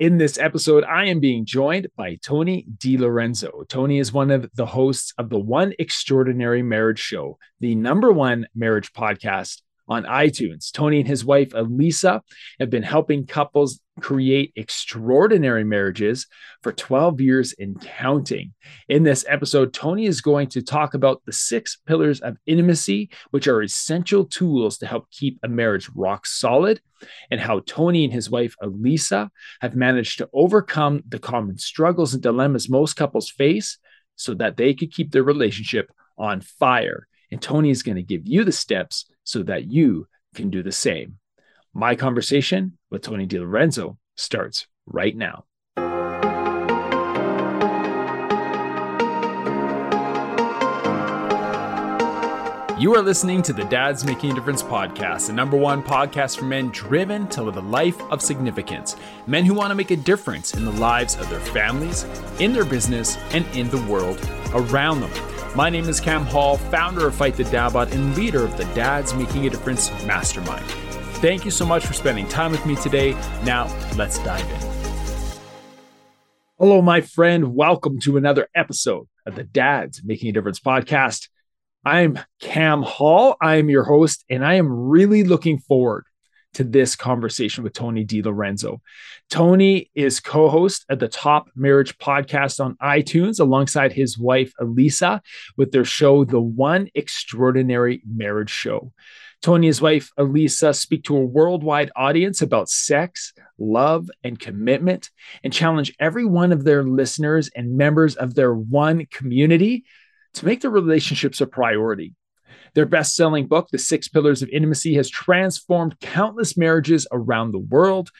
In this episode, I am being joined by Tony DiLorenzo. Tony is one of the hosts of the One Extraordinary Marriage Show, the number one marriage podcast on iTunes. Tony and his wife, Alisa, have been helping couples create extraordinary marriages for 12 years and counting. In this episode, Tony is going to talk about the six pillars of intimacy, which are essential tools to help keep a marriage rock solid, and how Tony and his wife, Alisa, have managed to overcome the common struggles and dilemmas most couples face so that they could keep their relationship on fire. And Tony is going to give you the steps so that you can do the same. My conversation with Tony DiLorenzo starts right now. You are listening to the Dads Making a Difference podcast, the number one podcast for men driven to live a life of significance. Men who want to make a difference in the lives of their families, in their business, and in the world around them. My name is Cam Hall, founder of Fight the Dadbot and leader of the Dads Making a Difference Mastermind. Thank you so much for spending time with me today. Now, let's dive in. Hello, my friend. Welcome to another episode of the Dads Making a Difference podcast. I'm Cam Hall. I am your host, and I am really looking forward to this conversation with Tony DiLorenzo. Tony is co host at the Top Marriage Podcast on iTunes alongside his wife, Alisa, with their show, The One Extraordinary Marriage Show. Tony and his wife, Alisa, speak to a worldwide audience about sex, love, and commitment, and challenge every one of their listeners and members of their one community to make their relationships a priority. Their best selling book, The Six Pillars of Intimacy, has transformed countless marriages around the world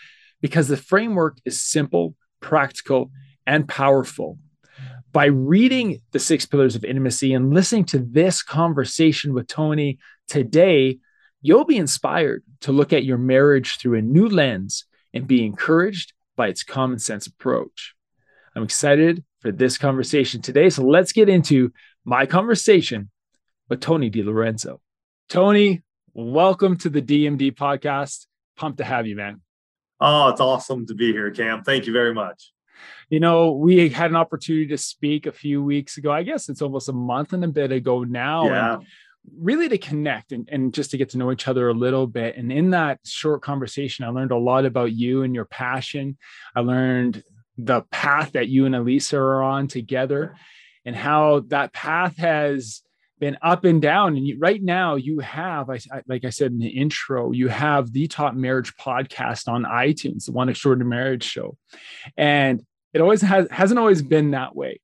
because the framework is simple, practical, and powerful. By reading The Six Pillars of Intimacy and listening to this conversation with Tony today, you'll be inspired to look at your marriage through a new lens and be encouraged by its common sense approach. I'm excited for this conversation today. So let's get into my conversation with Tony DiLorenzo. Tony, welcome to the DMD podcast. Pumped to have you, man. Oh, it's awesome to be here, Cam. Thank you very much. You know, we had an opportunity to speak a few weeks ago. I guess it's almost a month and a bit ago now. Yeah. really to connect and, and just to get to know each other a little bit. And in that short conversation, I learned a lot about you and your passion. I learned the path that you and Alisa are on together and how that path has been up and down. And you, right now, you have, I, I, like I said in the intro, you have the Top Marriage podcast on iTunes, the One Extraordinary Marriage Show, and it always has hasn't always been that way.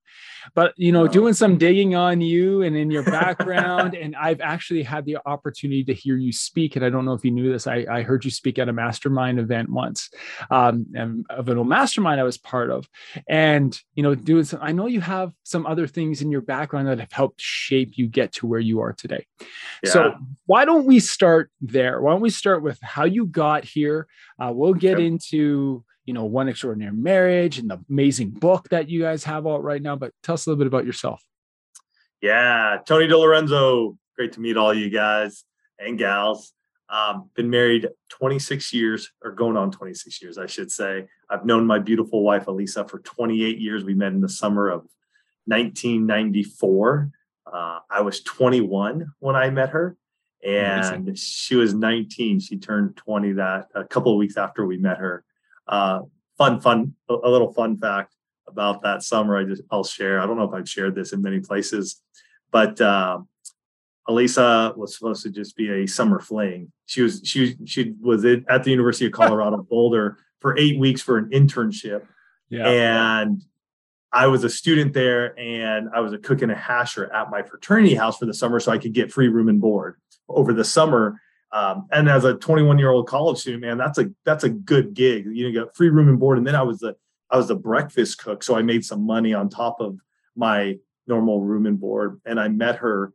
But you know doing some digging on you and in your background and i've actually had the opportunity to hear you speak and i don't know if you knew this i, I heard you speak at a mastermind event once um, and of an old mastermind i was part of. And you know doing some i know you have some other things in your background that have helped shape you get to where you are today. Yeah. so why don't we start there? Why don't we start with how you got here? Uh, we'll get into you know, One Extraordinary Marriage and the amazing book that you guys have out right now. But tell us a little bit about yourself. Yeah, Tony DiLorenzo. Great to meet all you guys and gals. Um, been married 26 years, or going on 26 years, I should say. I've known my beautiful wife, Alisa, for 28 years. We met in the summer of 1994. Uh, I was 21 when I met her, and Amazing. she was 19. She turned 20 that a couple of weeks after we met her. Uh, fun, fun, a little fun fact about that summer. I just I'll share. I don't know if I've shared this in many places, but uh, Alisa was supposed to just be a summer fling. She was she she was at the University of Colorado Boulder for eight weeks for an internship, yeah. and I was a student there, and I was a cook and a hasher at my fraternity house for the summer, so I could get free room and board over the summer. Um, and as a 21 year old college student, man, that's a that's a good gig. You know, got free room and board, and then I was the I was the breakfast cook, so I made some money on top of my normal room and board. And I met her,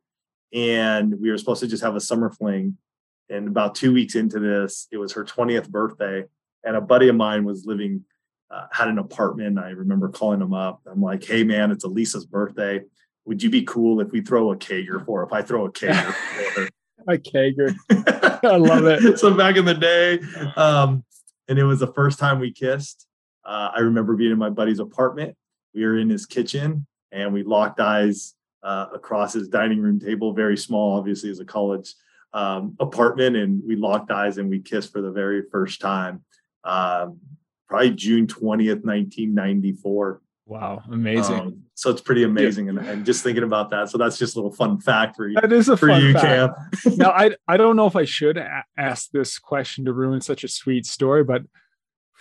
and we were supposed to just have a summer fling. And about two weeks into this, it was her 20th birthday, and a buddy of mine was living uh, had an apartment. I remember calling him up. I'm like, "Hey, man, it's Alisa's birthday. Would you be cool if we throw a kegger for her? If I throw a kegger for her?" A kegger. I love it. so back in the day, um, and it was the first time we kissed. Uh, I remember being in my buddy's apartment. We were in his kitchen and we locked eyes uh, across his dining room table, very small, obviously, as a college um, apartment. And we locked eyes and we kissed for the very first time, um, probably June 20th, 1994. Wow, amazing. Um, so it's pretty amazing. Yeah. And, and, just thinking about that. So that's just a little fun fact for you. That is a for fun you, fact. Cam. now, I, I don't know if I should a- ask this question to ruin such a sweet story, but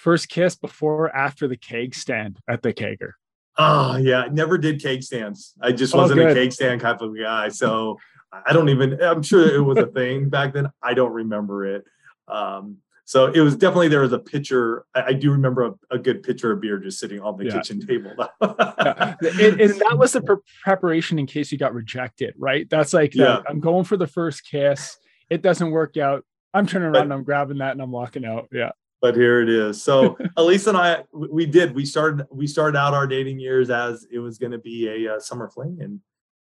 first kiss before or after the keg stand at the kegger? Oh yeah, I never did cake stands. I just oh, wasn't a cake stand kind of guy. So I don't even. I'm sure it was a thing back then. I don't remember it. Um, so it was definitely there was a pitcher. I, I do remember a, a, good pitcher of beer just sitting on the yeah. kitchen table. yeah. and, and, that was the pre- preparation in case you got rejected, right? That's like yeah. I'm going for the first kiss. It doesn't work out. I'm turning around, I'm grabbing that, and I'm walking out. Yeah but here it is. So Elise and I, we did. We started. We started out our dating years as it was going to be a, uh, summer fling, and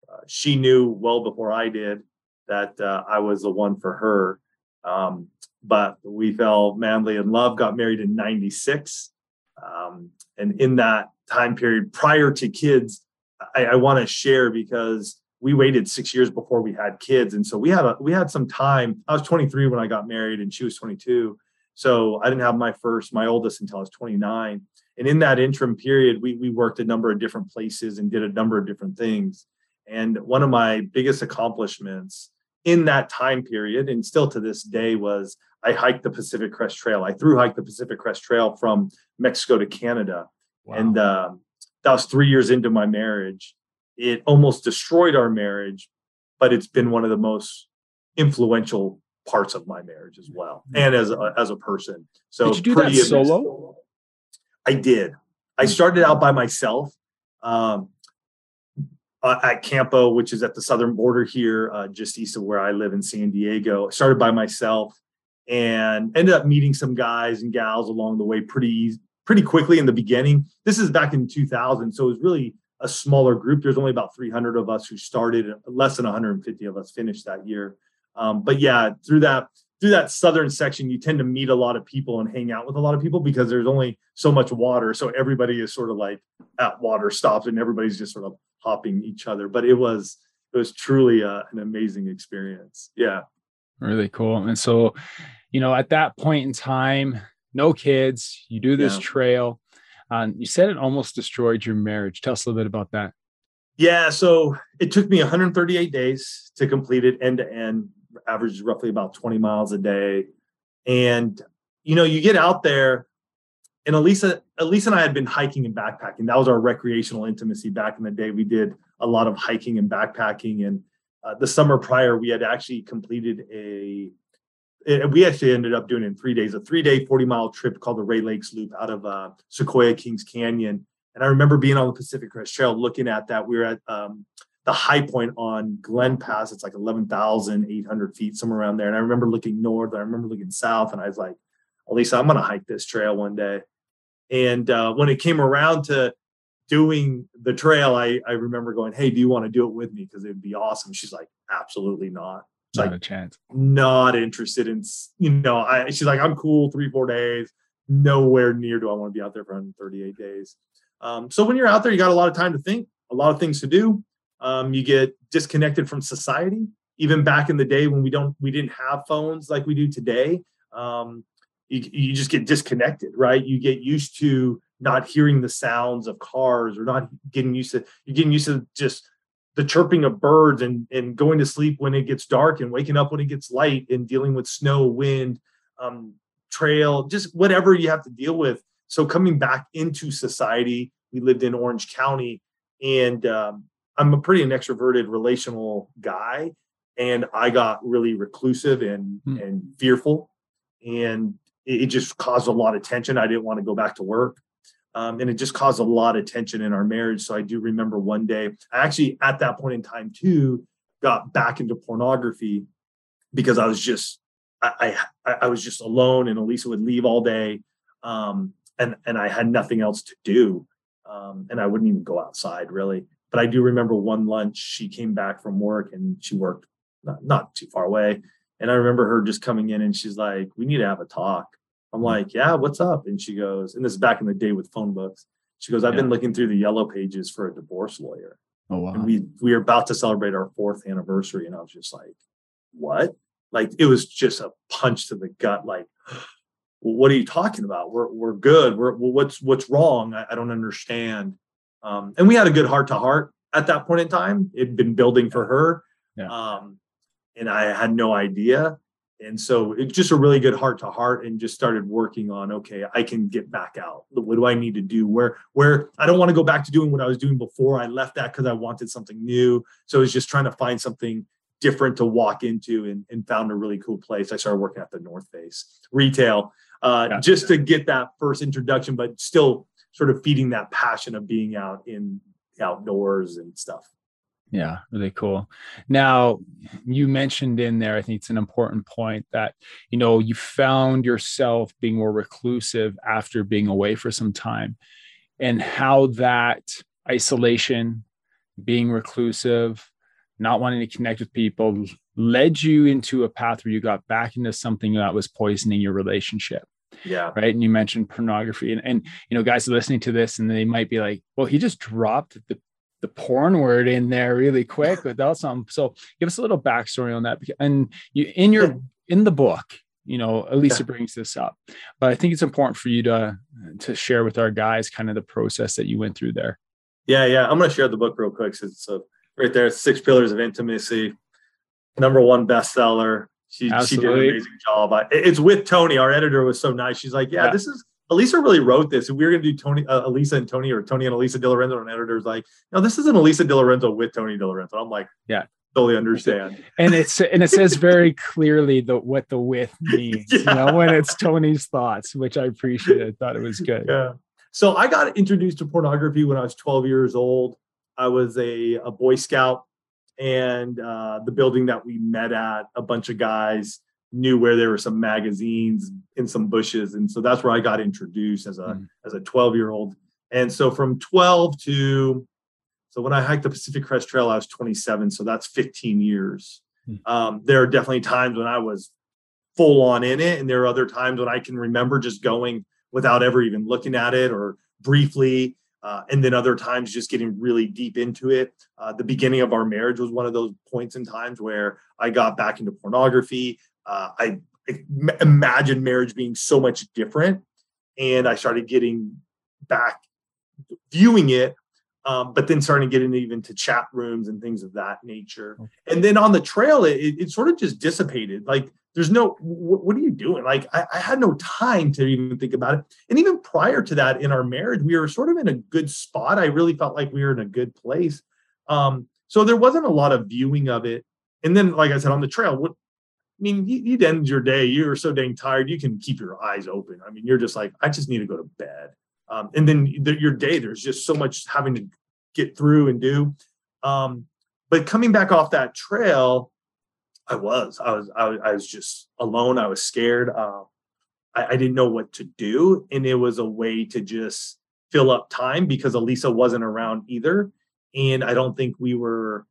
uh, she knew well before I did that uh, I was the one for her. Um, but we fell madly in love. Got married in '96, um, and in that time period prior to kids, I, I want to share because we waited six years before we had kids, and so we had a we had some time. I was 23 when I got married, and she was 22 so I didn't have my first, my oldest until I was 29. And in that interim period, we, we worked a number of different places and did a number of different things. And one of my biggest accomplishments in that time period, and still to this day, was I hiked the Pacific Crest Trail. I through hiked the Pacific Crest Trail from Mexico to Canada. Wow. And uh, that was three years into my marriage. It almost destroyed our marriage, but it's been one of the most influential parts of my marriage as well mm-hmm. and as a, as a person so did you do that solo i did i mm. started out by myself um, at campo which is at the southern border here uh, just east of where i live in san diego I started by myself and ended up meeting some guys and gals along the way pretty pretty quickly in the beginning this is back in 2000 so it was really a smaller group there's only about 300 of us who started less than 150 of us finished that year um, but yeah, through that through that southern section, you tend to meet a lot of people and hang out with a lot of people because there's only so much water. So everybody is sort of like at water stops and everybody's just sort of hopping each other. But it was it was truly a, uh, an amazing experience. Yeah. Really cool. And so, you know, at that point in time, no kids, you do this yeah. trail. Um, you said it almost destroyed your marriage. Tell us a little bit about that. Yeah, so it took me 138 days to complete it end to end averages roughly about 20 miles a day. And, you know, you get out there and Alisa, Alisa and I had been hiking and backpacking. That was our recreational intimacy back in the day. We did a lot of hiking and backpacking. And uh, the summer prior, we had actually completed a, it, we actually ended up doing in three days, a three day, 40 mile trip called the Rae Lakes Loop out of uh, Sequoia Kings Canyon. And I remember being on the Pacific Crest Trail looking at that. We were at um, the high point on Glen Pass. It's like 11,800 feet, somewhere around there. And I remember looking north, I remember looking south, and I was like, Alisa, I'm going to hike this trail one day. And uh, when it came around to doing the trail, I, I remember going, Hey, do you want to do it with me? Because it'd be awesome. She's like, Absolutely not. not like, a chance. Not interested in, you know, I, she's like, I'm cool three, four days. Nowhere near do I want to be out there for 138 days. Um, so when you're out there, you got a lot of time to think, a lot of things to do um, you get disconnected from society even back in the day when we don't we didn't have phones like we do today um, you, you just get disconnected right you get used to not hearing the sounds of cars or not getting used to you're getting used to just the chirping of birds and and going to sleep when it gets dark and waking up when it gets light and dealing with snow wind um, trail just whatever you have to deal with so coming back into society we lived in orange county and um, I'm a pretty an extroverted relational guy and I got really reclusive and hmm. and fearful and it, it, just caused a lot of tension. I didn't want to go back to work. Um, and it just caused a lot of tension in our marriage. So I do remember one day, I actually at that point in time too got back into pornography because I was just I I, I was just alone and Alisa would leave all day. Um, and and I had nothing else to do. Um, and I wouldn't even go outside really. But I do remember one lunch, she came back from work and she worked not, not too far away. And I remember her just coming in and she's like, We need to have a talk. I'm like, yeah, what's up? And she goes, and this is back in the day with phone books. She goes, I've yeah. been looking through the yellow pages for a divorce lawyer. Oh wow. And we we are about to celebrate our fourth anniversary. And I was just like, what? Like it was just a punch to the gut, like, what are you talking about? We're we're good. We're well, what's what's wrong? I, I don't understand. Um, and we had a good heart to heart at that point in time. It'd been building for her. Yeah. Um, and I had no idea. And so it's just a really good heart to heart and just started working on, okay, I can get back out. What do I need to do? Where, where I don't want to go back to doing what I was doing before. I left that because I wanted something new. So it's just trying to find something different to walk into and, and found a really cool place. I started working at the North Face retail uh, yeah. just to get that first introduction, but still sort of feeding that passion of being out in outdoors and stuff. Yeah, really cool. Now, you mentioned in there, I think it's an important point that, you know, you found yourself being more reclusive after being away for some time, and how that isolation, being reclusive, not wanting to connect with people led you into a path where you got back into something that was poisoning your relationship. Yeah. Right. And you mentioned pornography. And, and you know, guys are listening to this and they might be like, well, he just dropped the the porn word in there really quick without some. So give us a little backstory on that. And you in your in the book, you know, Alisa yeah. brings this up, but I think it's important for you to to share with our guys kind of the process that you went through there. Yeah, yeah. I'm going to share the book real quick. So it's a, right there, Six Pillars of Intimacy, number one bestseller. She, she did an amazing job. I, it's with Tony. Our editor was so nice. She's like, yeah, yeah. this is Alisa really wrote this. If we were going to do Tony, uh, Alisa and Tony, or Tony and Alisa DiLorenzo, and editors like, no, this isn't Alisa DiLorenzo with Tony DiLorenzo. I'm like, yeah, totally understand. And it's and it says very clearly the what the with means. yeah. You know, when it's Tony's thoughts, which I appreciated. I thought it was good. Yeah. So I got introduced to pornography when I was 12 years old. I was a, a Boy Scout, and uh, the building that we met at, a bunch of guys knew where there were some magazines in some bushes and so that's where i got introduced as a mm. as a 12 year old and so from 12 to so when i hiked the pacific crest trail i was 27 so that's 15 years mm. um, there are definitely times when i was full on in it and there are other times when i can remember just going without ever even looking at it or briefly uh, and then other times just getting really deep into it. Uh, the beginning of our marriage was one of those points in times where I got back into pornography uh, I imagined marriage being so much different. And I started getting back viewing it, um, but then starting getting even to chat rooms and things of that nature. Okay. And then on the trail, it, it, sort of just dissipated. Like, there's no, what, what are you doing? Like, I, I, had no time to even think about it. And even prior to that, in our marriage, we were sort of in a good spot. I really felt like we were in a good place. Um, so there wasn't a lot of viewing of it. And then, like I said, on the trail, what I mean, you, would end your day. You're so dang tired. You can keep your eyes open. I mean, you're just like, I just need to go to bed. Um, and then the, your day, there's just so much having to get through and do. Um, but coming back off that trail, I was, I was, I was, I was just alone. I was scared. Uh, I, I didn't know what to do, and it was a way to just fill up time because Alisa wasn't around either, and I don't think we were.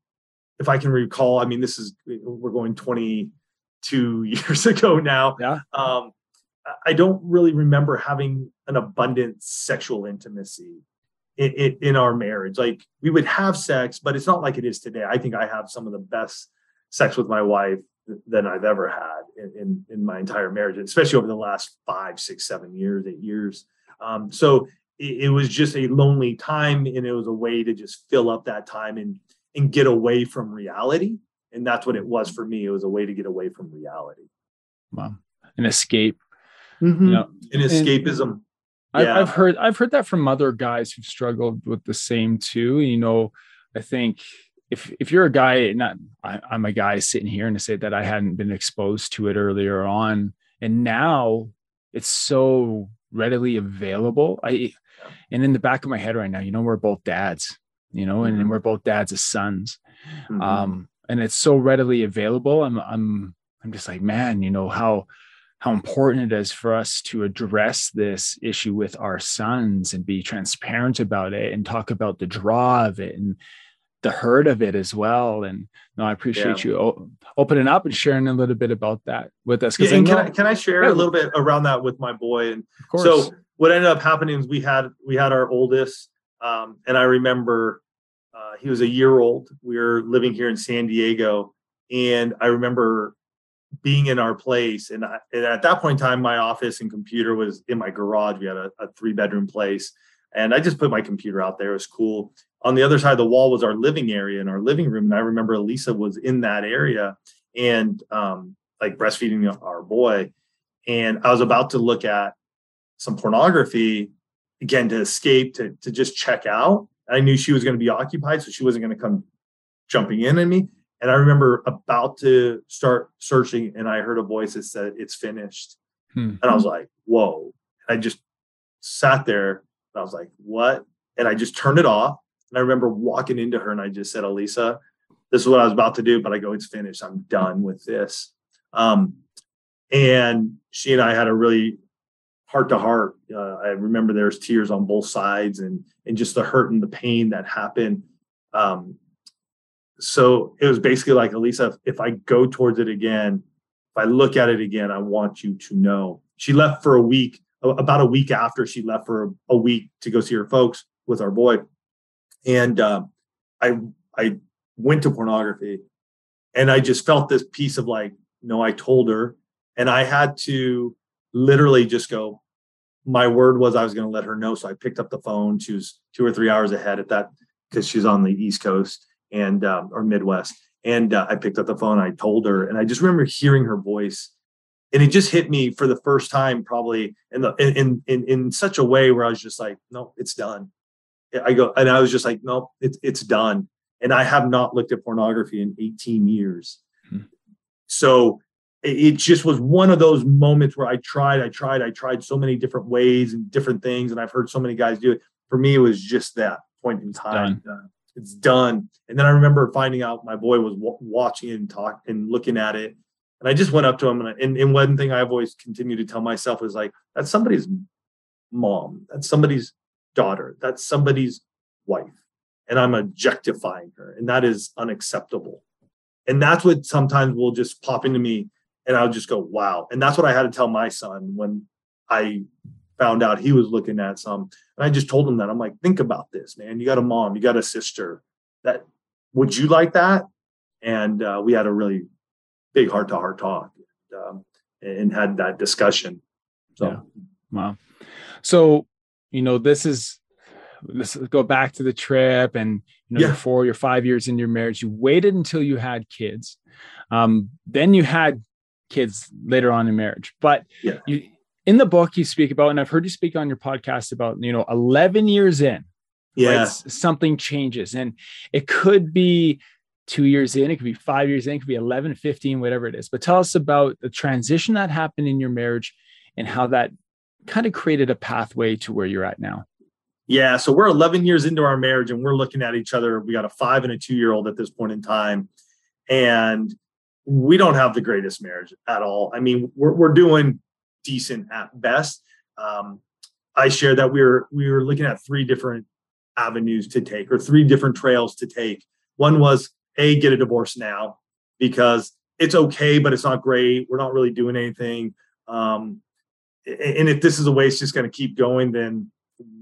If I can recall, I mean, this is we're going 20 two years ago now. Yeah. Um, I don't really remember having an abundant sexual intimacy in, in, in, our marriage. Like we would have sex, but it's not like it is today. I think I have some of the best sex with my wife than I've ever had in, in, in my entire marriage, especially over the last five, six, seven years, eight years. Um, so it, it was just a lonely time, and it was a way to just fill up that time and and get away from reality and that's what it was for me. It was a way to get away from reality. Wow, an escape. Mm-hmm. You know, an escapism. Yeah. I've heard I've heard that from other guys who've struggled with the same too. You know, I think if if you're a guy, not I, am a guy sitting here and to say that I hadn't been exposed to it earlier on, and now it's so readily available. I and in the back of my head right now, you know, we're both dads, you know, mm-hmm. and, we're both dads as sons. Mm-hmm. Um, and it's so readily available i'm i'm i'm just like man you know how how important it is for us to address this issue with our sons and be transparent about it and talk about the draw of it and the hurt of it as well. And no, I appreciate yeah. you opening up and sharing a little bit about that with us. Yeah, and can I, can I share yeah. a little bit around that with my boy? And so what ended up happening is we had we had our oldest, um, and I remember uh, he was a year old. We were living here in San Diego, and I remember being in our place. And, I, and at that point in time, my office and computer was in my garage. We had a, a three bedroom place, and I just put my computer out there. It was cool. On the other side of the wall was our living area and our living room. And I remember Alisa was in that area and um, like breastfeeding our boy. And I was about to look at some pornography again to escape to, to just check out. I knew she was going to be occupied, so she wasn't going to come jumping in on me. And I remember about to start searching, and I heard a voice that said, It's finished. Hmm. And I was like, Whoa. And I just sat there and I was like, What? And I just turned it off. And I remember walking into her and I just said, Alisa, this is what I was about to do, but I go, It's finished. I'm done with this. Um, and she and I had a really heart to heart. Uh, I remember there's tears on both sides and and just the hurt and the pain that happened. Um, so it was basically like Alisa, if I go towards it again, if I look at it again, I want you to know. She left for a week, about a week after she left for a week to go see her folks with our boy, and uh, I I went to pornography, and I just felt this piece of like, no, I told her, and I had to literally just go. My word was I was going to let her know, so I picked up the phone. She was two or three hours ahead at that because she's on the East Coast and um, or Midwest. And uh, I picked up the phone. I told her, and I just remember hearing her voice, and it just hit me for the first time, probably in the in in in such a way where I was just like, no, it's done. I go, and I was just like, no, it's it's done. And I have not looked at pornography in 18 years. Hmm. So it just was one of those moments where I tried, I tried, I tried so many different ways and different things, and I've heard so many guys do it. For me, it was just that point in time. Uh, it's done. And then I remember finding out my boy was w- watching it and talk and looking at it. And I just went up to him. And, and, and one thing I've always continued to tell myself is like, that's somebody's mom. That's somebody's daughter. That's somebody's wife. And I'm objectifying her. And that is unacceptable. And that's what sometimes will just pop into me. And I'll just go, wow. And that's what I had to tell my son when I found out he was looking at some. And I just told him that I'm like, think about this, man. You got a mom, you got a sister. That would you like that? And uh, we had a really big heart to heart talk um, and had that discussion. So, yeah. wow. So, you know, this is let's go back to the trip and you know yeah. four you're five years in your marriage you waited until you had kids um, then you had kids later on in marriage but yeah. you in the book you speak about, and I've heard you speak on your podcast about, you know, 11 years in, yeah, right, something changes. And it could be two years in, it could be five years in, it could be 11, 15, whatever it is. But tell us about the transition that happened in your marriage and how that kind of created a pathway to where you're at now. Yeah. So we're 11 years into our marriage and we're looking at each other. We got a five and a two year old at this point in time. And we don't have the greatest marriage at all. I mean, we're, we're doing decent at best. Um, I shared that we were we were looking at three different avenues to take or three different trails to take. One was a get a divorce now because it's okay, but it's not great. We're not really doing anything. Um, and if this is a way it's just going to keep going, then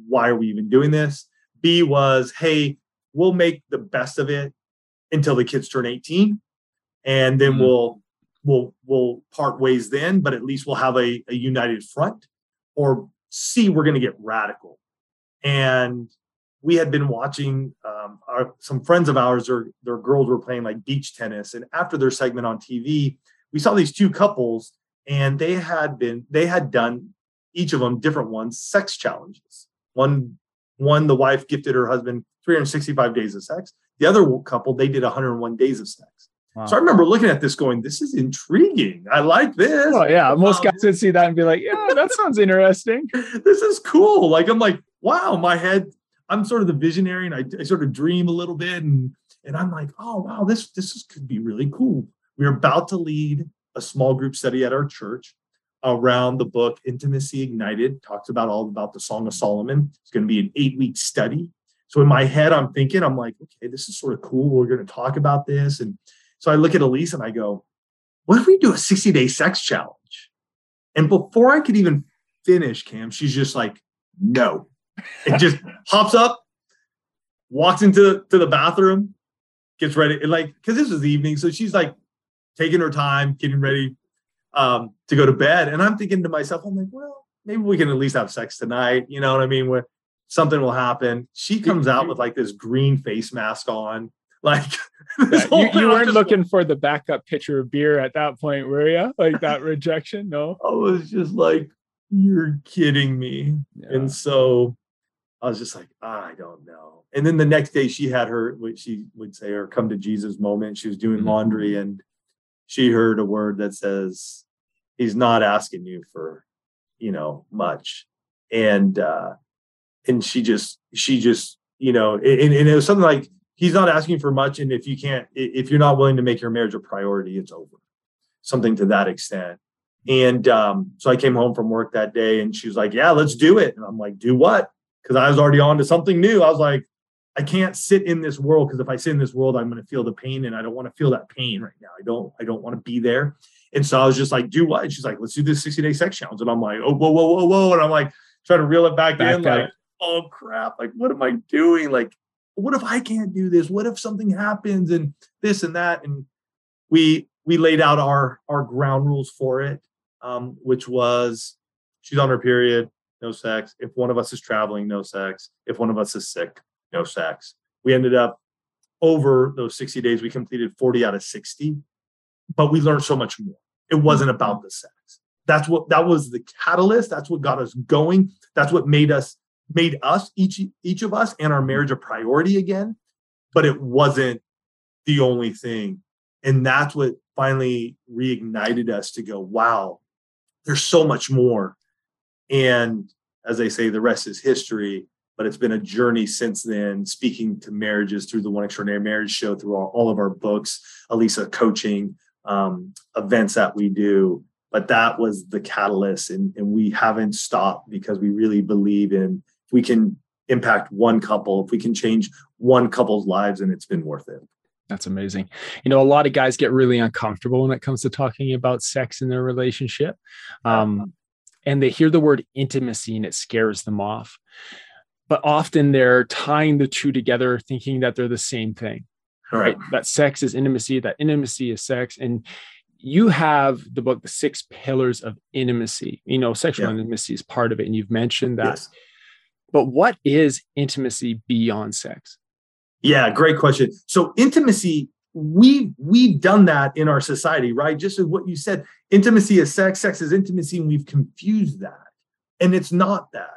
why are we even doing this? B was, hey, we'll make the best of it until the kids turn 18, and then mm-hmm. we'll we'll we'll part ways then, but at least we'll have a, a united front. Or C, we're going to get radical. And we had been watching um, our, some friends of ours, or their girls were playing like beach tennis, and after their segment on TV, we saw these two couples, and they had been they had done each of them different ones sex challenges. One one the wife gifted her husband 365 days of sex. The other couple they did 101 days of sex. Wow. So I remember looking at this going, this is intriguing. I like this. Oh, yeah. Most um, guys would see that and be like, yeah, that sounds interesting. this is cool. Like, I'm like, wow, my head, I'm sort of the visionary and I, I sort of dream a little bit. And, and I'm like, oh, wow, this, this is, could be really cool. We're about to lead a small group study at our church around the book Intimacy Ignited, talks about all about the Song of Solomon. It's going to be an eight week study. So in my head, I'm thinking, I'm like, okay, this is sort of cool. We're going to talk about this. And so I look at Elise and I go, what if we do a 60 day sex challenge? And before I could even finish, Cam, she's just like, no. It just hops up, walks into to the bathroom, gets ready. And like, because this was the evening. So she's like taking her time, getting ready um, to go to bed. And I'm thinking to myself, I'm like, well, maybe we can at least have sex tonight. You know what I mean? Where something will happen. She comes out with like this green face mask on. Like yeah, you, you weren't looking for the backup pitcher of beer at that point, were you? Like that rejection? No. I was just like, you're kidding me. Yeah. And so I was just like, I don't know. And then the next day she had her what she would say her come to Jesus moment. She was doing mm-hmm. laundry and she heard a word that says, He's not asking you for, you know, much. And uh and she just she just, you know, and, and it was something like he's not asking for much. And if you can't, if you're not willing to make your marriage a priority, it's over. Something to that extent. And um, so I came home from work that day and she was like, Yeah, let's do it. And I'm like, Do what? Because I was already on to something new. I was like, I can't sit in this world because if I sit in this world, I'm going to feel the pain and I don't want to feel that pain right now. I don't, I don't want to be there. And so I was just like, do what? And she's like, let's do this 60 day sex challenge. And I'm like, oh, whoa, whoa, whoa, whoa. And I'm like, trying to reel it back, back in, like, oh crap, like what am I doing? Like, what if I can't do this? What if something happens and this and that? And we we laid out our our ground rules for it, um, which was she's on her period, no sex. If one of us is traveling, no sex. If one of us is sick, no sex. We ended up over those 60 days, we completed 40 out of 60, but we learned so much more. It wasn't about the sex. That's what that was the catalyst. That's what got us going. That's what made us made us each each of us and our marriage a priority again but it wasn't the only thing. And that's what finally reignited us to go wow there's so much more. And as they say the rest is history but it's been a journey since then speaking to marriages through the one extraordinary marriage show through all, all of our books alisa coaching um, events that we do. But that was the catalyst and, and we haven't stopped because we really believe in we can impact one couple, if we can change one couple's lives, and it's been worth it. That's amazing. You know, a lot of guys get really uncomfortable when it comes to talking about sex in their relationship. Um, and they hear the word intimacy and it scares them off. But often they're tying the two together, thinking that they're the same thing. Right. right? That sex is intimacy, that intimacy is sex. And you have the book, The Six Pillars of Intimacy. You know, sexual yeah. intimacy is part of it. And you've mentioned that. Yes. But what is intimacy beyond sex? Yeah, great question. So intimacy, we we've done that in our society, right? Just as what you said, intimacy is sex, sex is intimacy, and we've confused that. And it's not that.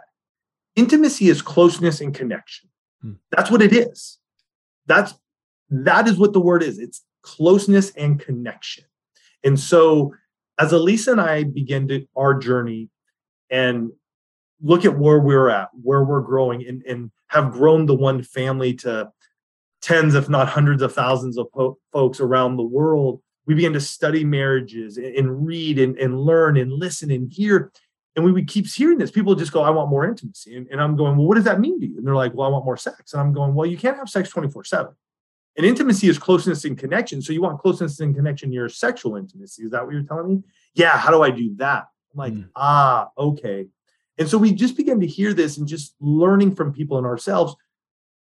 Intimacy is closeness and connection. Hmm. That's what it is. That's that is what the word is. It's closeness and connection. And so as Alisa and I begin to, our journey and look at where we're at, where we're growing, and, and have grown the one family to tens, if not hundreds of thousands of po- folks around the world. We began to study marriages and, and read and, and, learn and listen and hear. And we, we keep hearing this. People just go, I want more intimacy. And, and I'm going, well, what does that mean to you? And they're like, well, I want more sex. And I'm going, well, you can't have sex 24 7. And intimacy is closeness and connection. So you want closeness and connection your sexual intimacy. Is that what you're telling me? Yeah. How do I do that? I'm like, mm. ah, okay. And so we just began to hear this and just learning from people and ourselves.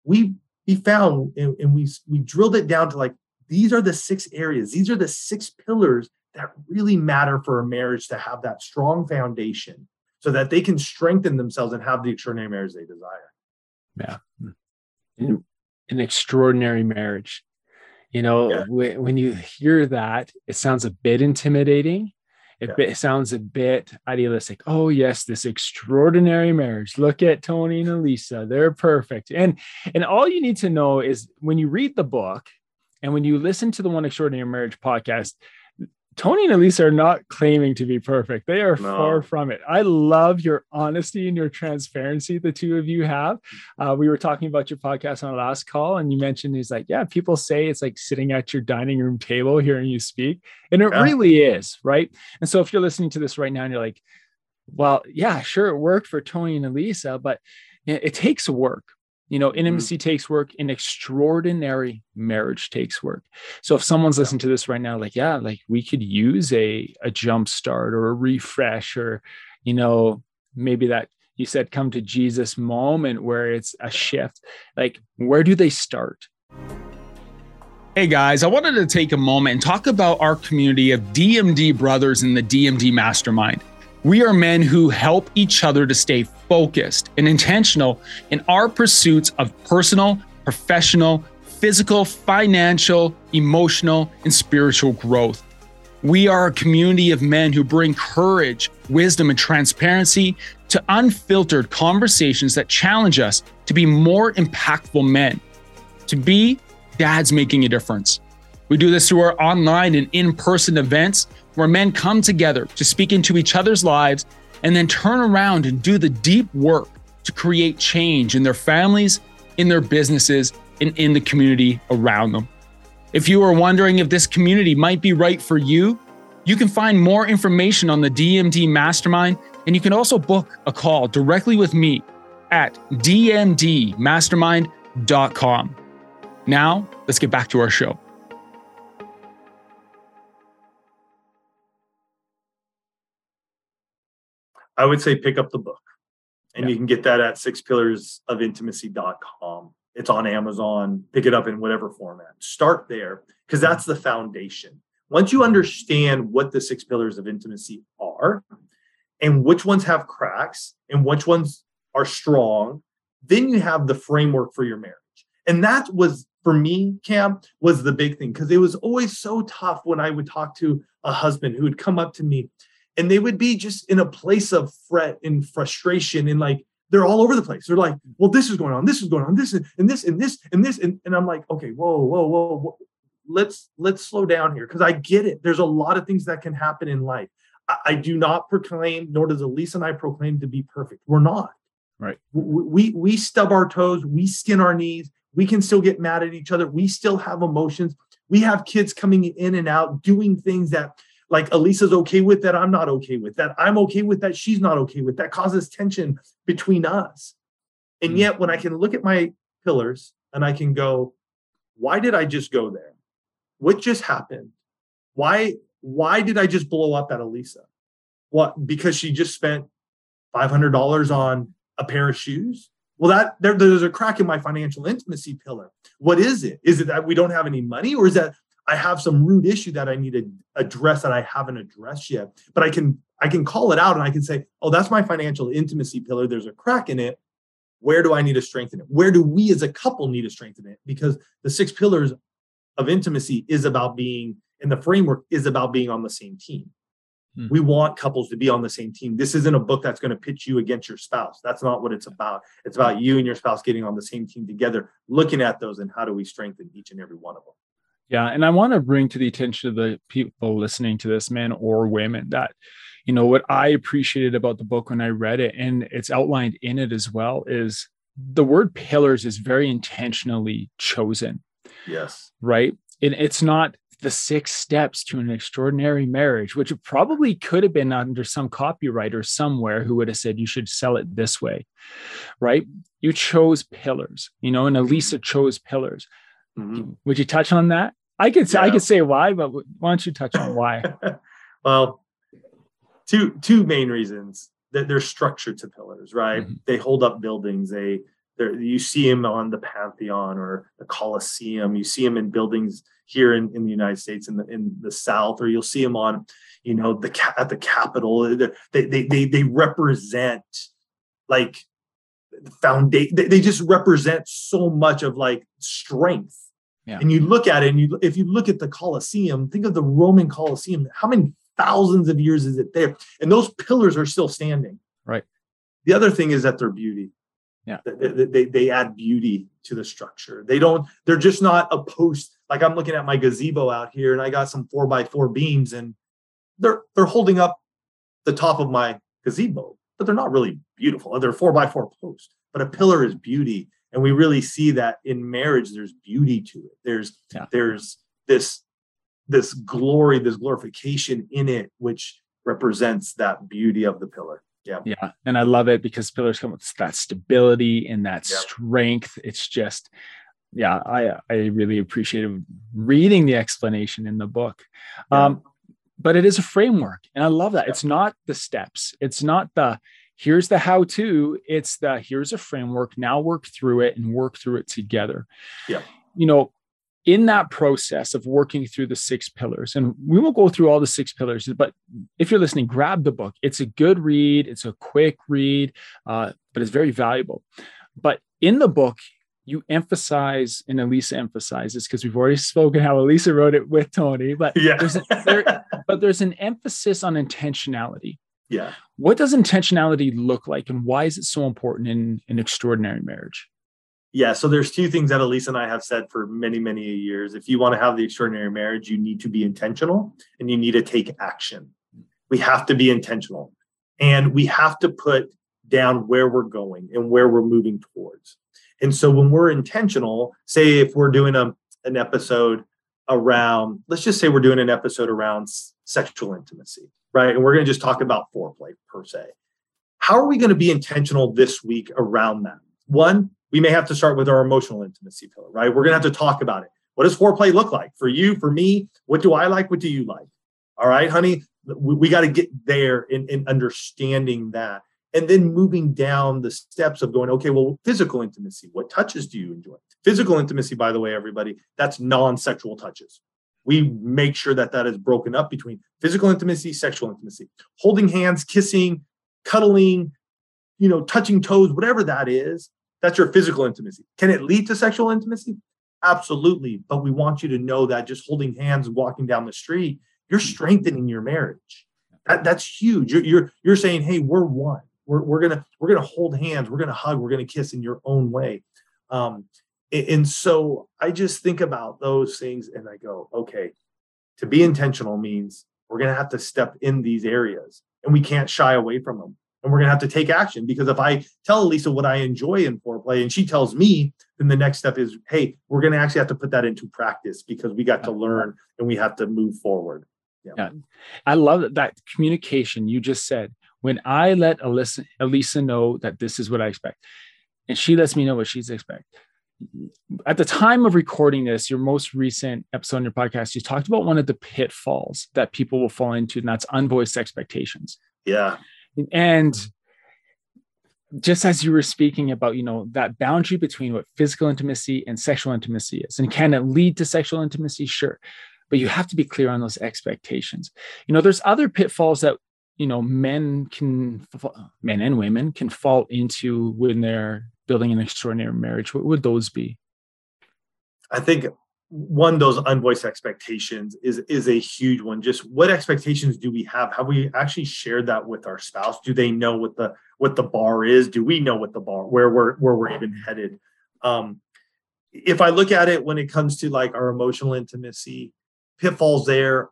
We we found and, and we we drilled it down to like these are the six areas. These are the six pillars that really matter for a marriage to have that strong foundation so that they can strengthen themselves and have the extraordinary marriage they desire. Yeah. An extraordinary marriage. You know, yeah. when you hear that, it sounds a bit intimidating it, yeah. sounds a bit idealistic. Oh, yes, this extraordinary marriage. Look at Tony and Alisa. They're perfect. And and all you need to know is when you read the book and when you listen to the One Extraordinary Marriage podcast, Tony and Alisa are not claiming to be perfect. They are no. far from it. I love your honesty and your transparency the two of you have. Uh, we were talking about your podcast on the last call, and you mentioned he's like, yeah, people say it's like sitting at your dining room table hearing you speak, and it yeah. really is, right? And so if you're listening to this right now and you're like, well, yeah, sure, it worked for Tony and Alisa, but it, it takes work You know, mm-hmm. intimacy mm-hmm. takes work, an extraordinary marriage takes work. So if someone's yeah. listening to this right now, like, yeah, like we could use a a jump start or a refresh or, you know, maybe that you said come to Jesus moment where it's a shift. Like, where do they start? Hey guys, I wanted to take a moment and talk about our community of DMD brothers in the DMD Mastermind. We are men who help each other to stay focused and intentional in our pursuits of personal, professional, physical, financial, emotional, and spiritual growth. We are a community of men who bring courage, wisdom, and transparency to unfiltered conversations that challenge us to be more impactful men, to be dads making a difference. We do this through our online and in person events where men come together to speak into each other's lives and then turn around and do the deep work to create change in their families, in their businesses, and in the community around them. If you are wondering if this community might be right for you, you can find more information on the DMD Mastermind, and you can also book a call directly with me at dmdmastermind.com. Now, let's get back to our show. I would say pick up the book. And yeah. you can get that at sixpillarsofintimacy.com. It's on Amazon. Pick it up in whatever format. Start there because that's the foundation. Once you understand what the six pillars of intimacy are and which ones have cracks and which ones are strong, then you have the framework for your marriage. And that was for me, Cam, was the big thing because it was always so tough when I would talk to a husband who would come up to me and they would be just in a place of fret and frustration and like they're all over the place. They're like, well, this is going on, this is going on, this and, and this and this and this. And, and I'm like, okay, whoa, whoa, whoa, whoa. Let's let's slow down here because I get it. There's a lot of things that can happen in life. I, I, do not proclaim, nor does Alisa and I proclaim to be perfect. We're not. Right. We, we we stub our toes, we skin our knees, we can still get mad at each other. We still have emotions. We have kids coming in and out doing things that like Alisa's okay with that I'm not okay with that I'm okay with that she's not okay with that causes tension between us. And hmm. yet when I can look at my pillars and I can go why did I just go there? What just happened? Why why did I just blow up at Alisa? What because she just spent $500 on a pair of shoes? Well, that there, there's a crack in my financial intimacy pillar. What is it? Is it that we don't have any money, or is that I have some root issue that I need to address that I haven't addressed yet. But I can I can call it out and I can say, oh, that's my financial intimacy pillar. There's a crack in it. Where do I need to strengthen it? Where do we as a couple need to strengthen it? Because the six pillars of intimacy is about being, and the framework is about being on the same team. Hmm. We want couples to be on the same team. This isn't a book that's going to pitch you against your spouse. That's not what it's about. It's about you and your spouse getting on the same team together, looking at those and how do we strengthen each and every one of them. Yeah. And I want to bring to the attention of the people listening to this, men or women, that, you know, what I appreciated about the book when I read it, and it's outlined in it as well, is the word pillars is very intentionally chosen. Yes. Right. And it's not the six steps to an extraordinary marriage, which probably could have been under some copywriter somewhere who would have said you should sell it this way. Right. You chose pillars, you know, and Alisa chose pillars. Mm-hmm. Would you touch on that? I could say yeah. I could say why, but why don't you touch on why? well, two two main reasons that they're structured to pillars, right? Mm-hmm. They hold up buildings. They you see them on the Pantheon or the Colosseum. You see them in buildings here in, in the United States in the in the South, or you'll see them on, you know, the at the Capitol. They they they they represent like foundation. They, they just represent so much of like strength yeah. And you look at it, and you if you look at the Colosseum, think of the Roman Colosseum. How many thousands of years is it there? And those pillars are still standing. Right. The other thing is that their beauty. Yeah. They, they, they add beauty to the structure. They don't, they're just not a post. Like I'm looking at my gazebo out here and I got some four by four beams and they're they're holding up the top of my gazebo, but they're not really beautiful. They're four by four posts. But a pillar is beauty and we really see that in marriage there's beauty to it there's yeah. there's this this glory this glorification in it which represents that beauty of the pillar Yeah. Yeah. And I love it because pillars come with that stability and that yeah. strength. It's just, yeah, I I really appreciated reading the explanation in the book. Yeah. Um, but it is a framework. And I love that. It's not the steps, it's not the here's the how to, it's the here's a framework. Now work through it and work through it together. Yeah. You know, in that process of working through the six pillars, and we won't go through all the six pillars, but if you're listening, grab the book. It's a good read, it's a quick read, uh, but it's very valuable. But in the book, you emphasize, and Alisa emphasizes, because we've already spoken how Alisa wrote it with Tony, but yeah. there's a, there, but there's an emphasis on intentionality. Yeah. What does intentionality look like, and why is it so important in an extraordinary marriage? Yeah, so there's two things that Alisa and I have said for many, many years. If you want to have the extraordinary marriage, you need to be intentional and you need to take action. We have to be intentional and we have to put down where we're going and where we're moving towards. And so when we're intentional, say if we're doing a, an episode around, let's just say we're doing an episode around sexual intimacy, right? And we're going to just talk about foreplay per se. How are we going to be intentional this week around that? One, we may have to start with our emotional intimacy pillar, right? We're going to have to talk about it. What does foreplay look like for you, for me? What do I like? What do you like? All right, honey, we, we got to get there in, in understanding that. And then moving down the steps of going, okay, well, physical intimacy, what touches do you enjoy? Physical intimacy, by the way, everybody, that's non sexual touches. We make sure that that is broken up between physical intimacy, sexual intimacy, holding hands, kissing, cuddling, you know, touching toes, whatever that is that's your physical intimacy. Can it lead to sexual intimacy? Absolutely. But we want you to know that just holding hands and walking down the street, you're strengthening your marriage. That, that's huge. You're, you're, you're saying, hey, we're one. We're, we're gonna we're gonna hold hands. We're gonna hug. We're gonna kiss in your own way. Um, and so I just think about those things and I go, okay, to be intentional means we're gonna have to step in these areas and we can't shy away from them and we're going to have to take action because if I tell Alisa what I enjoy in foreplay and she tells me, then the next step is, hey, we're going to actually have to put that into practice because we got to learn and we have to move forward. Yeah. yeah. I love that, that communication you just said. When I let Alisa, Alisa know that this is what I expect, and she lets me know what she's expect. At the time of recording this, your most recent episode on your podcast, you talked about one of the pitfalls that people will fall into, and that's unvoiced expectations. Yeah and just as you were speaking about you know that boundary between what physical intimacy and sexual intimacy is and can it lead to sexual intimacy sure but you have to be clear on those expectations you know there's other pitfalls that you know men can men and women can fall into when they're building an extraordinary marriage what would those be? I think one those unvoiced expectations is is a huge one. Just what expectations do we have? Have we actually shared that with our spouse? Do they know what the what the bar is? Do we know what the bar where we're where we're even headed? Um if i look at it when it comes to like our emotional intimacy pitfalls there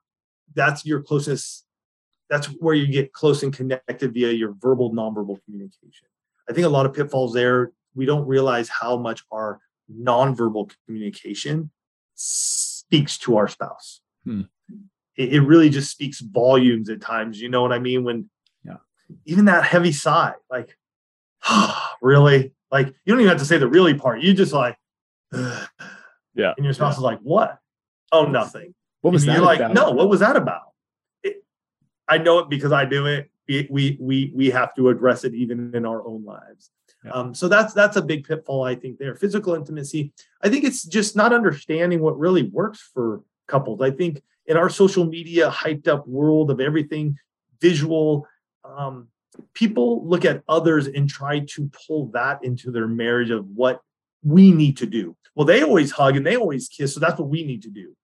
that's your closest that's where you get close and connected via your verbal nonverbal communication i think a lot of pitfalls there we don't realize how much our nonverbal communication speaks to our spouse. Hmm. It, it, really just speaks volumes at times. You know what I mean? When yeah. even that heavy sigh, like, really? Like, you don't even have to say the really part. You just like, yeah. And your spouse yeah. is like, what? Oh, nothing. What was and that? You're like, no, what was that about? It, I know it because I do it. We, we, we have to address it even in our own lives. Yeah. Um, so that's that's a big pitfall I think there. Physical intimacy. I think it's just not understanding what really works for couples. I think in our social media hyped up world of everything visual, um, people look at others and try to pull that into their marriage of what we need to do. Well, they always hug and they always kiss, so that's what we need to do.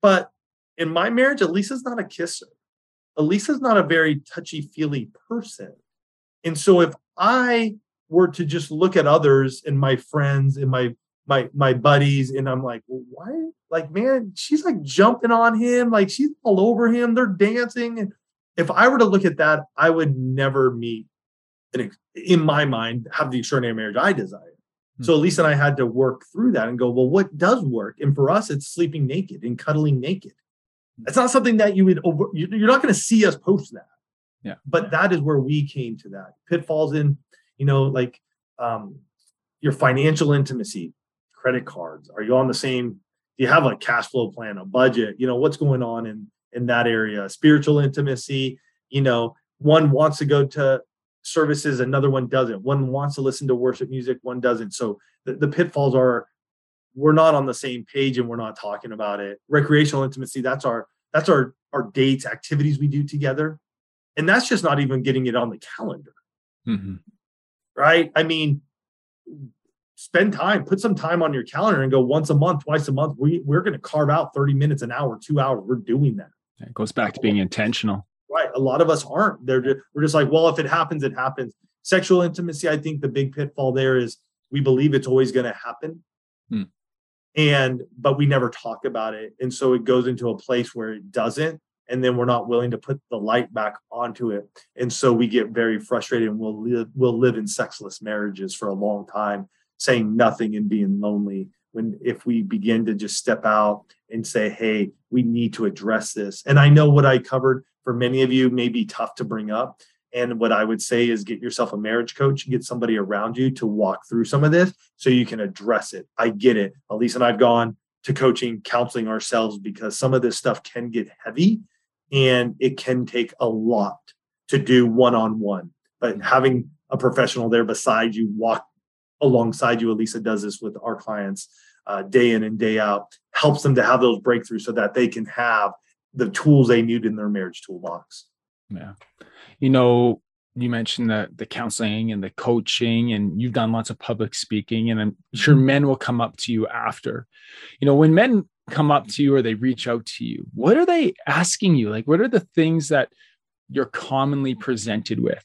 But in my marriage, Alisa's not a kisser. Alisa's not a very touchy feely person. And so if I were to just look at others and my friends and my my my buddies and i'm like well, why like man she's like jumping on him like she's all over him they're dancing and if i were to look at that i would never meet an, in my mind have the extraordinary marriage i desire mm-hmm. so Lisa and I had to work through that and go, well, what does work? And for us, it's sleeping naked and cuddling naked. It's not something that you would over, you're not going to see us post that. Yeah. But that is where we came to that. Pitfalls in, you know, like um your financial intimacy, credit cards. Are you on the same? Do you have a cash flow plan, a budget? You know, what's going on in in that area? Spiritual intimacy, you know, one wants to go to services, another one doesn't. One wants to listen to worship music, one doesn't. So the, the pitfalls are we're not on the same page and we're not talking about it. Recreational intimacy, that's our that's our our dates, activities we do together. And that's just not even getting it on the calendar. Mm-hmm. Right? I mean, spend time, put some time on your calendar and go once a month, twice a month. We we're going to carve out 30 minutes an hour, 2 hours. We're doing that. It goes back to being intentional. Right. A lot of us aren't. They're just, we're just like, well, if it happens, it happens. Sexual intimacy, I think the big pitfall there is we believe it's always going to happen. Hmm. And but we never talk about it. And so it goes into a place where it doesn't. And then we're not willing to put the light back onto it. And so we get very frustrated and we'll live, we'll live in sexless marriages for a long time, saying nothing and being lonely when if we begin to just step out and say hey we need to address this and i know what i covered for many of you may be tough to bring up. And what I would say is get yourself a marriage coach, and get somebody around you to walk through some of this so you can address it. I get it. Alisa and I've gone to coaching, counseling ourselves because some of this stuff can get heavy and it can take a lot to do one on one. But having a professional there beside you, walk alongside you, Alisa does this with our clients uh, day in and day out, helps them to have those breakthroughs so that they can have the tools they need in their marriage toolbox. Yeah. You know, you mentioned the the counseling and the coaching and you've done lots of public speaking and i'm sure mm-hmm. men will come up to you after. You know when men come up to you or they reach out to you what are they asking you? Like what are the things that you're commonly presented with?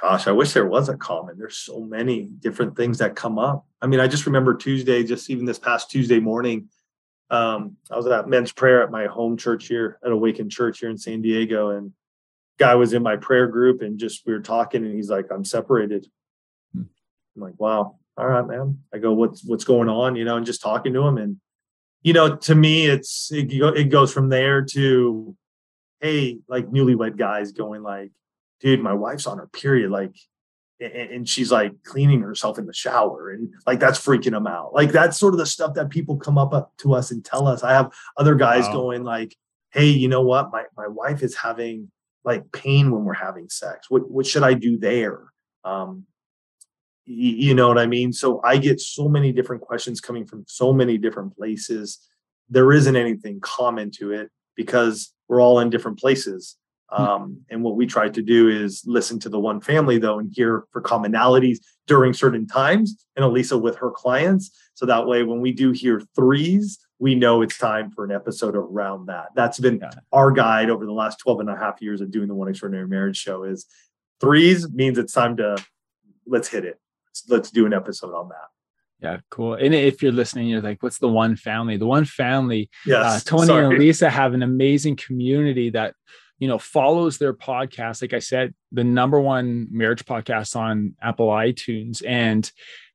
Gosh i wish there was a common. There's so many different things that come up. I mean i just remember tuesday just even this past tuesday morning um, I was at men's prayer at my home church here at Awaken Church here in San Diego, and guy was in my prayer group, and just we were talking, and he's like, "I'm separated." Hmm. I'm like, "Wow, all right, man." I go, "What's what's going on?" You know, and just talking to him, and you know, to me, it's it, it goes from there to, hey, like newlywed guys going like, "Dude, my wife's on her period," like and she's like cleaning herself in the shower and like that's freaking them out like that's sort of the stuff that people come up to us and tell us i have other guys wow. going like hey you know what my, my wife is having like pain when we're having sex? What, what should i do there? Um you, you know what i mean? So i get so many different questions coming from so many different places. There isn't anything common to it because we're all in different places. Hmm. Um, and what we try to do is listen to the one family though and hear for commonalities during certain times and Alisa with her clients. So that way, when we do hear threes, we know it's time for an episode around that. That's been yeah. our guide over the last 12 and a half years of doing the One Extraordinary Marriage show is threes means it's time to let's hit it. Let's, let's do an episode on that. Yeah, cool. And if you're listening, you're like, what's the one family? The one family, yes, uh, Tony sorry. and Lisa have an amazing community that you know, follows their podcast. Like I said, the number one marriage podcast on Apple iTunes and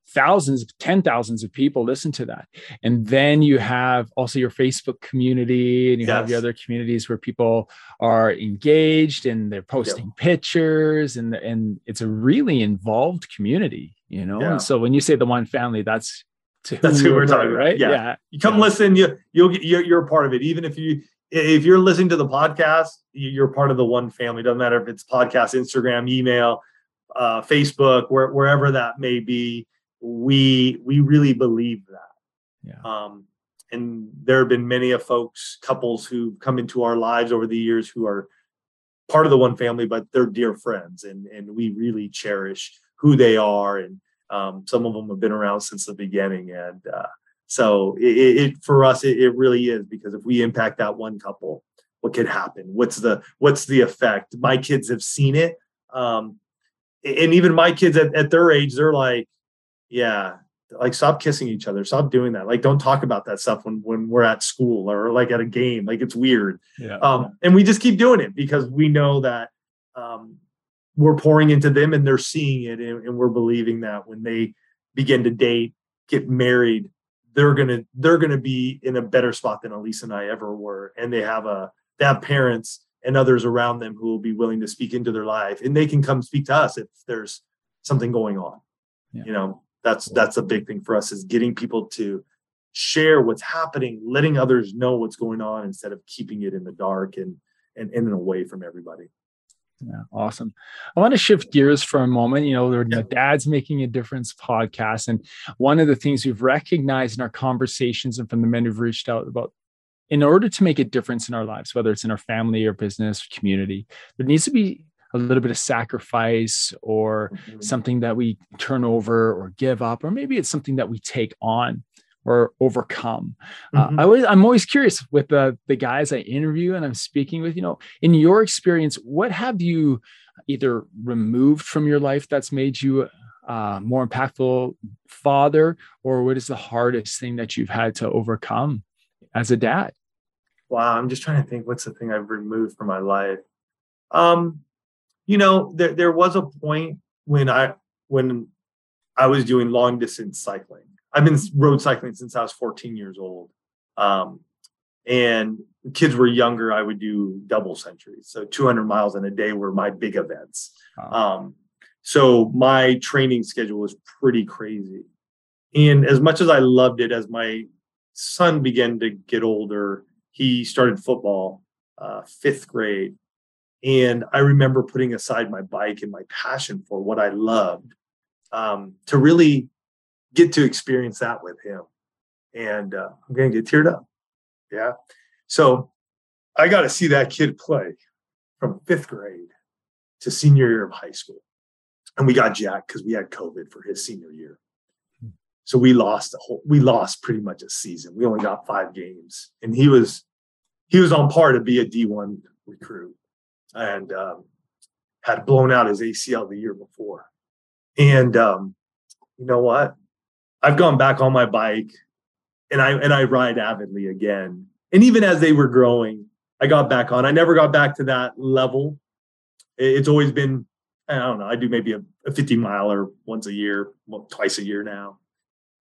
thousands, ten thousands of people listen to that. And then you have also your Facebook community and you yes. have the other communities where people are engaged and they're posting yep. pictures and, and it's a really involved community, you know? Yeah. And so when you say the one family, that's that's who we're talking about, right? Yeah. yeah. You come yeah. listen, you you'll get you're, you're a part of it. Even if you if you're listening to the podcast, you're part of the one family. Doesn't matter if it's podcast, Instagram, email, uh, Facebook, where, wherever that may be. We we really believe that. Yeah. Um, and there have been many of folks, couples who've come into our lives over the years who are part of the one family, but they're dear friends, and and we really cherish who they are. And um, some of them have been around since the beginning, and uh, so it, it for us, it, it, really is because if we impact that one couple, what could happen? What's the what's the effect? My kids have seen it, um, and even my kids at, at their age, they're like, yeah, like stop kissing each other, stop doing that. Like don't talk about that stuff when when we're at school or like at a game. Like it's weird. Yeah. Um, and we just keep doing it because we know that um, we're pouring into them and they're seeing it, and, and we're believing that when they begin to date, get married they're gonna they're gonna be in a better spot than Alisa and I ever were, and they have a they have parents and others around them who will be willing to speak into their life and they can come speak to us if there's something going on yeah. you know that's that's a big thing for us is getting people to share what's happening letting others know what's going on instead of keeping it in the dark and and in and away from everybody yeah, awesome. I want to shift gears for a moment. You know, the yeah. Dad's Making a Difference podcast. And one of the things we've recognized in our conversations and from the men who've reached out about in order to make a difference in our lives, whether it's in our family or business community, there needs to be a little bit of sacrifice or mm-hmm. something that we turn over or give up, or maybe it's something that we take on or overcome. Uh, mm-hmm. Uh, I always, I'm always curious with the, the guys I interview and I'm speaking with, you know, in your experience, what have you either removed from your life that's made you uh, more impactful father, or what is the hardest thing that you've had to overcome as a dad? Wow, I'm just trying to think what's the thing I've removed from my life. Um, you know, there there was a point when I when I was doing long distance cycling. I've been road cycling since I was 14 years old. Um, and kids were younger, I would do double centuries. So 200 miles in a day were my big events. Wow. Um, so my training schedule was pretty crazy. And as much as I loved it, as my son began to get older, he started football, uh, fifth grade. And I remember putting aside my bike and my passion for what I loved um, to really get to experience that with him. And uh, I'm going to get teared up. Yeah. So I got to see that kid play from fifth grade to senior year of high school. And we got Jack because we had COVID for his senior year. So we lost a whole, we lost pretty much a season. We only got five games. And he was, he was on par to be a D1 recruit and um, had blown out his ACL the year before. And um, you know what? I've gone back on my bike and I and I ride avidly again. And even as they were growing, I got back on. I never got back to that level. It's always been, I don't know, I do maybe a, a 50 miler once a year, well, twice a year now.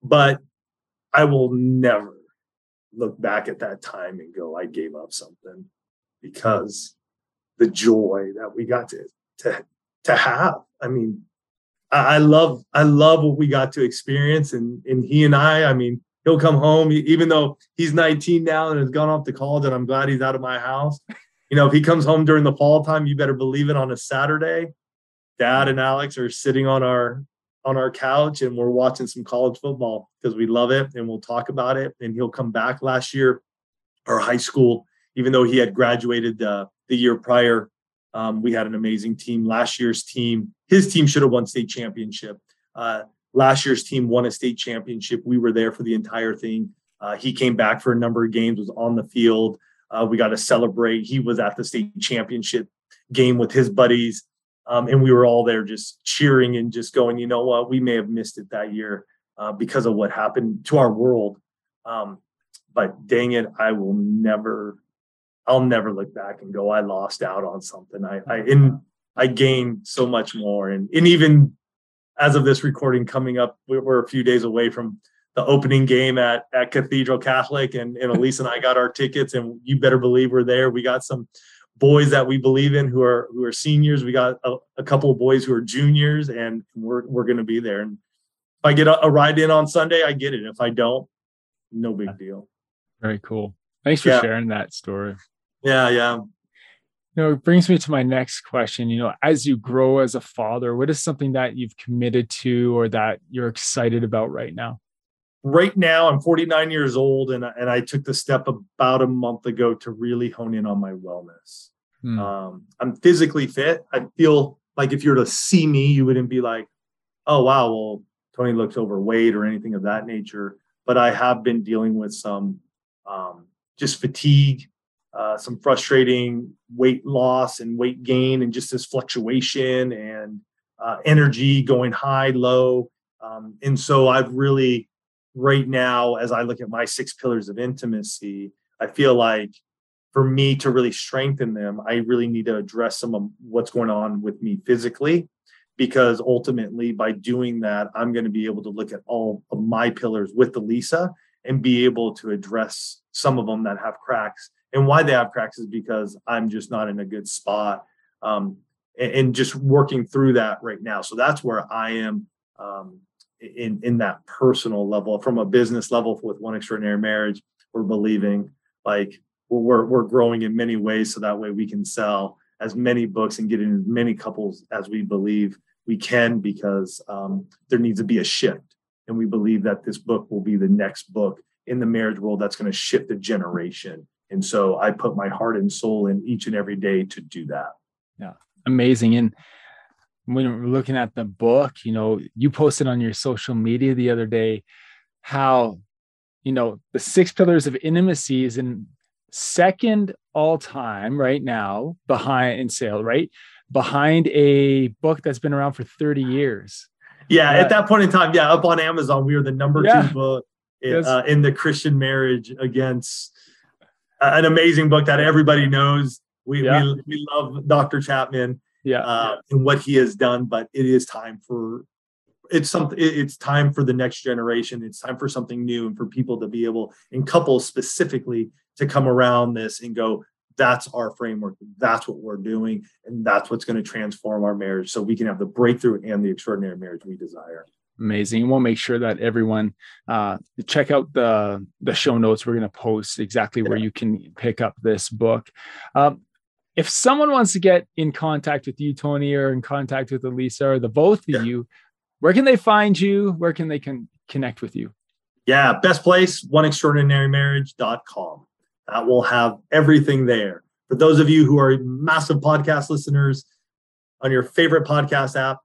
But I will never look back at that time and go, I gave up something because the joy that we got to to to have. I mean, I love I love what we got to experience, and and he and I. I mean, he'll come home even though he's 19 now and has gone off to college, and I'm glad he's out of my house. You know, if he comes home during the fall time, you better believe it. On a Saturday, Dad and Alex are sitting on our on our couch and we're watching some college football because we love it and we'll talk about it. And he'll come back last year, our high school, even though he had graduated uh, the year prior. Um, we had an amazing team. Last year's team, his team should have won state championship. Uh, last year's team won a state championship. We were there for the entire thing. Uh, he came back for a number of games, was on the field. Uh, we got to celebrate. He was at the state championship game with his buddies. Um, and we were all there just cheering and just going, you know what, we may have missed it that year uh, because of what happened to our world. Um, but dang it, I will never I'll never look back and go, I lost out on something. I I mm-hmm. in I gained so much more. And and even as of this recording coming up, we're a few days away from the opening game at at Cathedral Catholic, and, and Alisa and I got our tickets, and you better believe we're there. We got some boys that we believe in who are who are seniors. We got a, a couple of boys who are juniors, and we're we're going to be there. And if I get a, a, ride in on Sunday, I get it. If I don't, no big deal. Very cool. Thanks for yeah. sharing that story. Yeah, yeah. You know, it brings me to my next question. You know, as you grow as a father, what is something that you've committed to or that you're excited about right now? Right now, I'm 49 years old, and and I took the step about a month ago to really hone in on my wellness. Hmm. Um, I'm physically fit. I feel like if you were to see me, you wouldn't be like, "Oh wow, well Tony looks overweight" or anything of that nature. But I have been dealing with some um, just fatigue uh, some frustrating weight loss and weight gain and just this fluctuation and uh, energy going high, low. Um, and so I've really, right now, as I look at my six pillars of intimacy, I feel like for me to really strengthen them, I really need to address some of what's going on with me physically. Because ultimately, by doing that, I'm going to be able to look at all of my pillars with the Lisa and be able to address some of them that have cracks And why they have cracks is because I'm just not in a good spot. Um, and, and, just working through that right now. So that's where I am um, in, in that personal level. From a business level with One Extraordinary Marriage, we're believing like we're, we're growing in many ways so that way we can sell as many books and get in as many couples as we believe we can because um, there needs to be a shift. And we believe that this book will be the next book in the marriage world that's going to shift a generation. And so I put my heart and soul in each and every day to do that. Yeah, amazing. And when we're looking at the book, you know, you posted on your social media the other day how, you know, the six pillars of intimacy is in second all time right now behind in sale, right? Behind a book that's been around for 30 years. Yeah, uh, at that point in time, yeah, up on Amazon, we were the number yeah. two book in, uh, in the Christian marriage against an amazing book that everybody knows. We, yeah. we, we love Dr. Chapman yeah, uh, and what he has done, but it is time for it's something it's time for the next generation it's time for something new and for people to be able and couples specifically to come around this and go that's our framework that's what we're doing and that's what's going to transform our marriage so we can have the breakthrough and the extraordinary marriage we desire amazing. We'll make sure that everyone uh, check out the the show notes. We're going to post exactly where you can pick up this book. Um, if someone wants to get in contact with you tony or in contact with alisa or the both of yeah. you where can they find you? Where can they can connect with you? Yeah best place oneextraordinarymarriage.com that will have everything there. For those of you who are massive podcast listeners on your favorite podcast app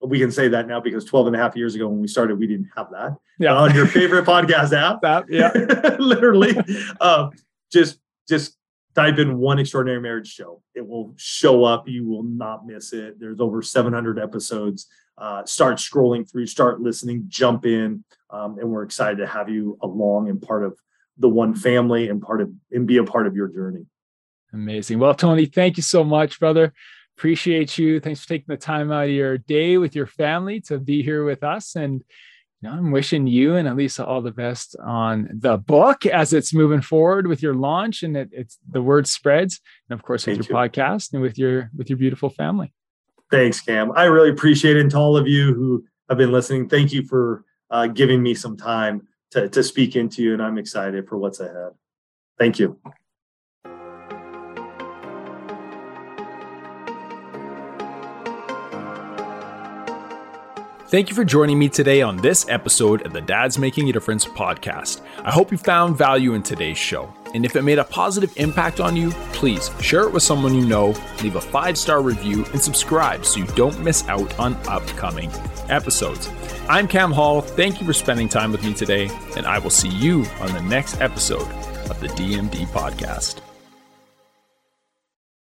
we can say that now because 12 and a half years ago when we started, we didn't have that. Yeah. on your favorite podcast app. That, yeah. literally. Uh, just just type in one extraordinary marriage show. It will show up. You will not miss it. There's over 700 episodes. Uh, start scrolling through, start listening, jump in. Um, and we're excited to have you along and part of the one family and part of and be a part of your journey. Amazing. Well, Tony, thank you so much, brother appreciate you. Thanks for taking the time out of your day with your family to be here with us. And you know, I'm wishing you and Alisa all the best on the book as it's moving forward with your launch and it, it's the word spreads, and of course with Thank your you. podcast and with your with your beautiful family. Thanks, Cam. I really appreciate it. And to all of you who have been listening, thank you for uh, giving me some time to, to speak into you. And I'm excited for what's ahead. Thank you. Thank you for joining me today on this episode of the Dad's Making a Difference podcast. I hope you found value in today's show. And if it made a positive impact on you, please share it with someone you know, leave a five star review, and subscribe so you don't miss out on upcoming episodes. I'm Cam Hall. Thank you for spending time with me today, and I will see you on the next episode of the DMD podcast.